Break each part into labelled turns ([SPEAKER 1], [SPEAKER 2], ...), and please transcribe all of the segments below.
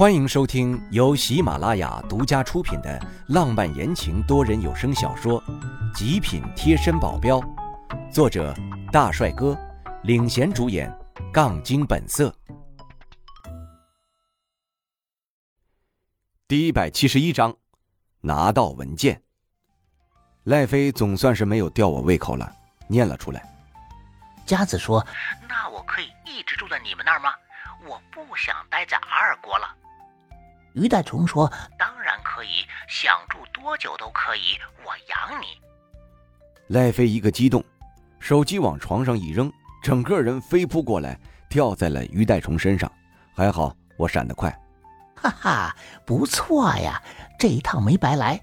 [SPEAKER 1] 欢迎收听由喜马拉雅独家出品的浪漫言情多人有声小说《极品贴身保镖》，作者大帅哥领衔主演，杠精本色。第一百七十一章，拿到文件。赖飞总算是没有吊我胃口了，念了出来。
[SPEAKER 2] 佳子说：“
[SPEAKER 3] 那我可以一直住在你们那儿吗？我不想待在阿尔国了。”
[SPEAKER 2] 于代虫说：“
[SPEAKER 3] 当然可以，想住多久都可以，我养你。”
[SPEAKER 1] 赖飞一个激动，手机往床上一扔，整个人飞扑过来，掉在了于代虫身上。还好我闪得快，
[SPEAKER 2] 哈哈，不错呀，这一趟没白来。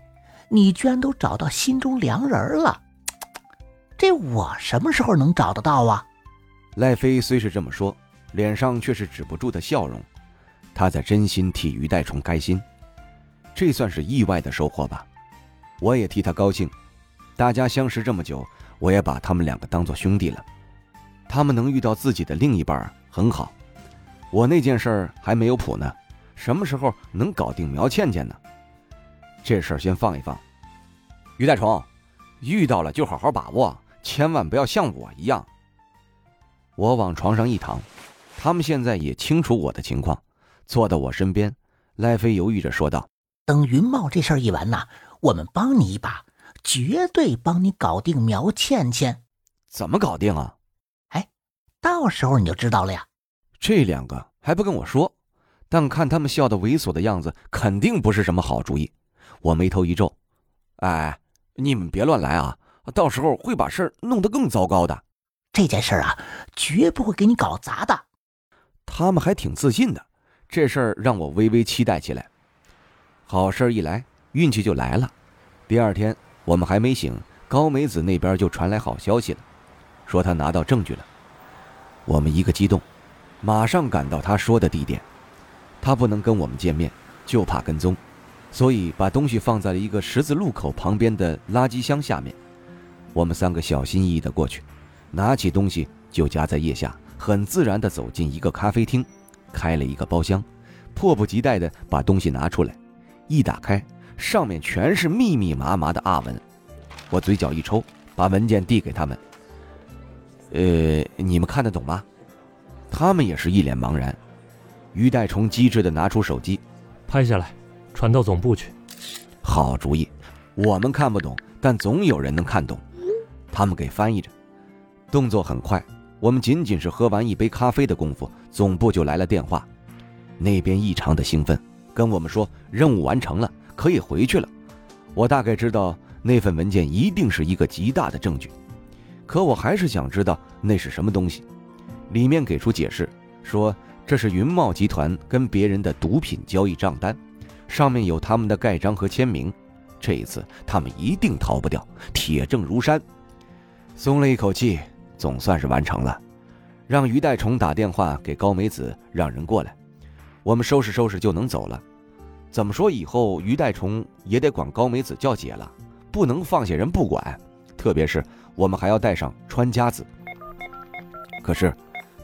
[SPEAKER 2] 你居然都找到心中良人了，这我什么时候能找得到啊？
[SPEAKER 1] 赖飞虽是这么说，脸上却是止不住的笑容。他在真心替于代虫开心，这算是意外的收获吧。我也替他高兴。大家相识这么久，我也把他们两个当做兄弟了。他们能遇到自己的另一半很好。我那件事儿还没有谱呢，什么时候能搞定苗倩倩呢？这事儿先放一放。于代虫，遇到了就好好把握，千万不要像我一样。我往床上一躺，他们现在也清楚我的情况。坐到我身边，赖飞犹豫着说道：“
[SPEAKER 2] 等云茂这事儿一完呐，我们帮你一把，绝对帮你搞定苗倩倩。
[SPEAKER 1] 怎么搞定啊？
[SPEAKER 2] 哎，到时候你就知道了呀。
[SPEAKER 1] 这两个还不跟我说，但看他们笑得猥琐的样子，肯定不是什么好主意。我眉头一皱，哎，你们别乱来啊，到时候会把事儿弄得更糟糕的。
[SPEAKER 2] 这件事啊，绝不会给你搞砸的。
[SPEAKER 1] 他们还挺自信的。”这事儿让我微微期待起来。好事一来，运气就来了。第二天，我们还没醒，高美子那边就传来好消息了，说她拿到证据了。我们一个激动，马上赶到她说的地点。她不能跟我们见面，就怕跟踪，所以把东西放在了一个十字路口旁边的垃圾箱下面。我们三个小心翼翼地过去，拿起东西就夹在腋下，很自然地走进一个咖啡厅。开了一个包厢，迫不及待地把东西拿出来，一打开，上面全是密密麻麻的阿文。我嘴角一抽，把文件递给他们。呃，你们看得懂吗？他们也是一脸茫然。于代虫机智地拿出手机，
[SPEAKER 4] 拍下来，传到总部去。
[SPEAKER 1] 好主意，我们看不懂，但总有人能看懂。他们给翻译着，动作很快。我们仅仅是喝完一杯咖啡的功夫，总部就来了电话，那边异常的兴奋，跟我们说任务完成了，可以回去了。我大概知道那份文件一定是一个极大的证据，可我还是想知道那是什么东西。里面给出解释说，这是云茂集团跟别人的毒品交易账单，上面有他们的盖章和签名，这一次他们一定逃不掉，铁证如山。松了一口气。总算是完成了，让于代虫打电话给高美子，让人过来，我们收拾收拾就能走了。怎么说，以后于代虫也得管高美子叫姐了，不能放下人不管。特别是我们还要带上川家子。可是，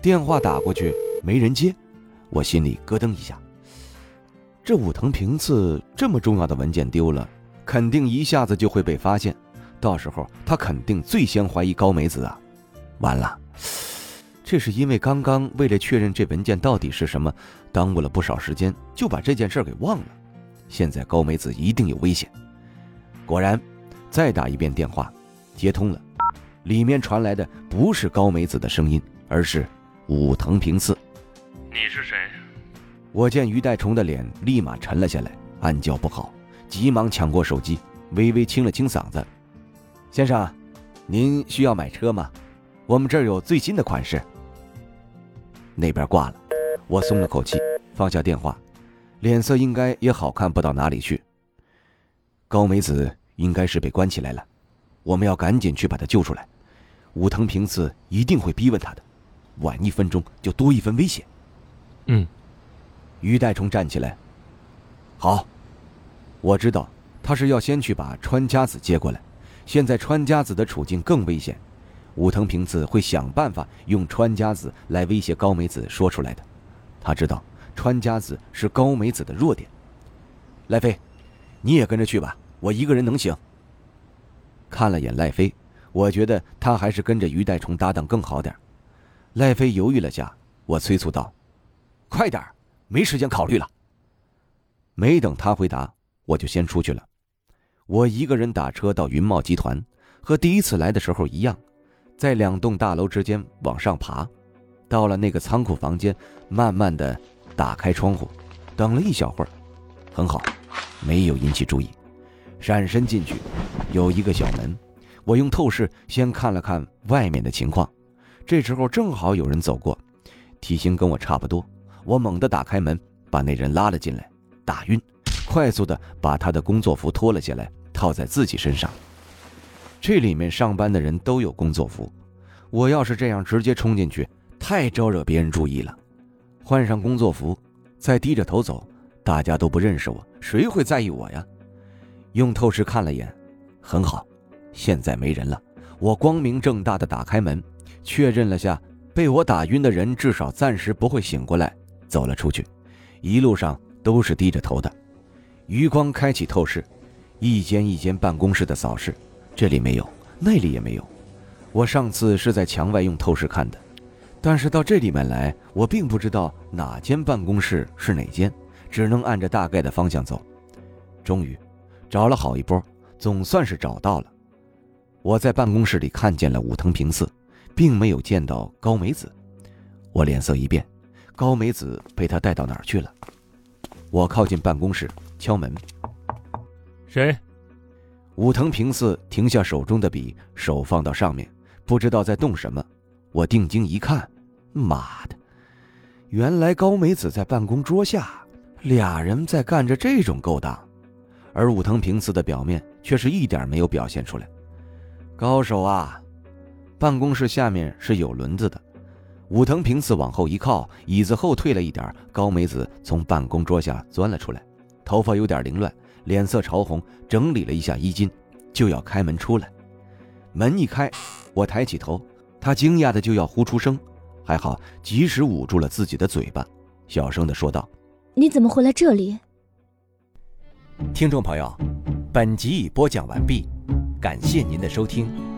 [SPEAKER 1] 电话打过去没人接，我心里咯噔一下。这武藤平次这么重要的文件丢了，肯定一下子就会被发现，到时候他肯定最先怀疑高美子啊。完了，这是因为刚刚为了确认这文件到底是什么，耽误了不少时间，就把这件事给忘了。现在高美子一定有危险。果然，再打一遍电话，接通了，里面传来的不是高美子的声音，而是武藤平次。
[SPEAKER 4] 你是谁？
[SPEAKER 1] 我见于代虫的脸立马沉了下来，暗叫不好，急忙抢过手机，微微清了清嗓子：“先生，您需要买车吗？”我们这儿有最新的款式。那边挂了，我松了口气，放下电话，脸色应该也好看不到哪里去。高美子应该是被关起来了，我们要赶紧去把她救出来。武藤平次一定会逼问她的，晚一分钟就多一分危险。
[SPEAKER 4] 嗯。
[SPEAKER 1] 于代虫站起来。好，我知道他是要先去把川家子接过来，现在川家子的处境更危险。武藤平次会想办法用川家子来威胁高美子说出来的，他知道川家子是高美子的弱点。赖飞，你也跟着去吧，我一个人能行。看了眼赖飞，我觉得他还是跟着于代虫搭档更好点。赖飞犹豫了下，我催促道：“快点没时间考虑了。”没等他回答，我就先出去了。我一个人打车到云茂集团，和第一次来的时候一样，在两栋大楼之间往上爬。到了那个仓库房间，慢慢的打开窗户，等了一小会儿，很好，没有引起注意。闪身进去，有一个小门，我用透视先看了看外面的情况。这时候正好有人走过，体型跟我差不多。我猛地打开门，把那人拉了进来，打晕，快速的把他的工作服脱了下来，套在自己身上。这里面上班的人都有工作服，我要是这样直接冲进去。太招惹别人注意了，换上工作服，再低着头走，大家都不认识我，谁会在意我呀？用透视看了眼，很好，现在没人了。我光明正大的打开门，确认了下被我打晕的人至少暂时不会醒过来，走了出去。一路上都是低着头的，余光开启透视，一间一间办公室的扫视，这里没有，那里也没有。我上次是在墙外用透视看的。但是到这里面来，我并不知道哪间办公室是哪间，只能按着大概的方向走。终于，找了好一波，总算是找到了。我在办公室里看见了武藤平次，并没有见到高美子。我脸色一变，高美子被他带到哪儿去了？我靠近办公室，敲门。
[SPEAKER 4] 谁？
[SPEAKER 1] 武藤平次停下手中的笔，手放到上面，不知道在动什么。我定睛一看。妈的！原来高美子在办公桌下，俩人在干着这种勾当，而武藤平次的表面却是一点没有表现出来。高手啊！办公室下面是有轮子的，武藤平次往后一靠，椅子后退了一点，高美子从办公桌下钻了出来，头发有点凌乱，脸色潮红，整理了一下衣襟，就要开门出来。门一开，我抬起头，他惊讶的就要呼出声。还好，及时捂住了自己的嘴巴，小声的说道：“
[SPEAKER 5] 你怎么会来这里？”
[SPEAKER 1] 听众朋友，本集已播讲完毕，感谢您的收听。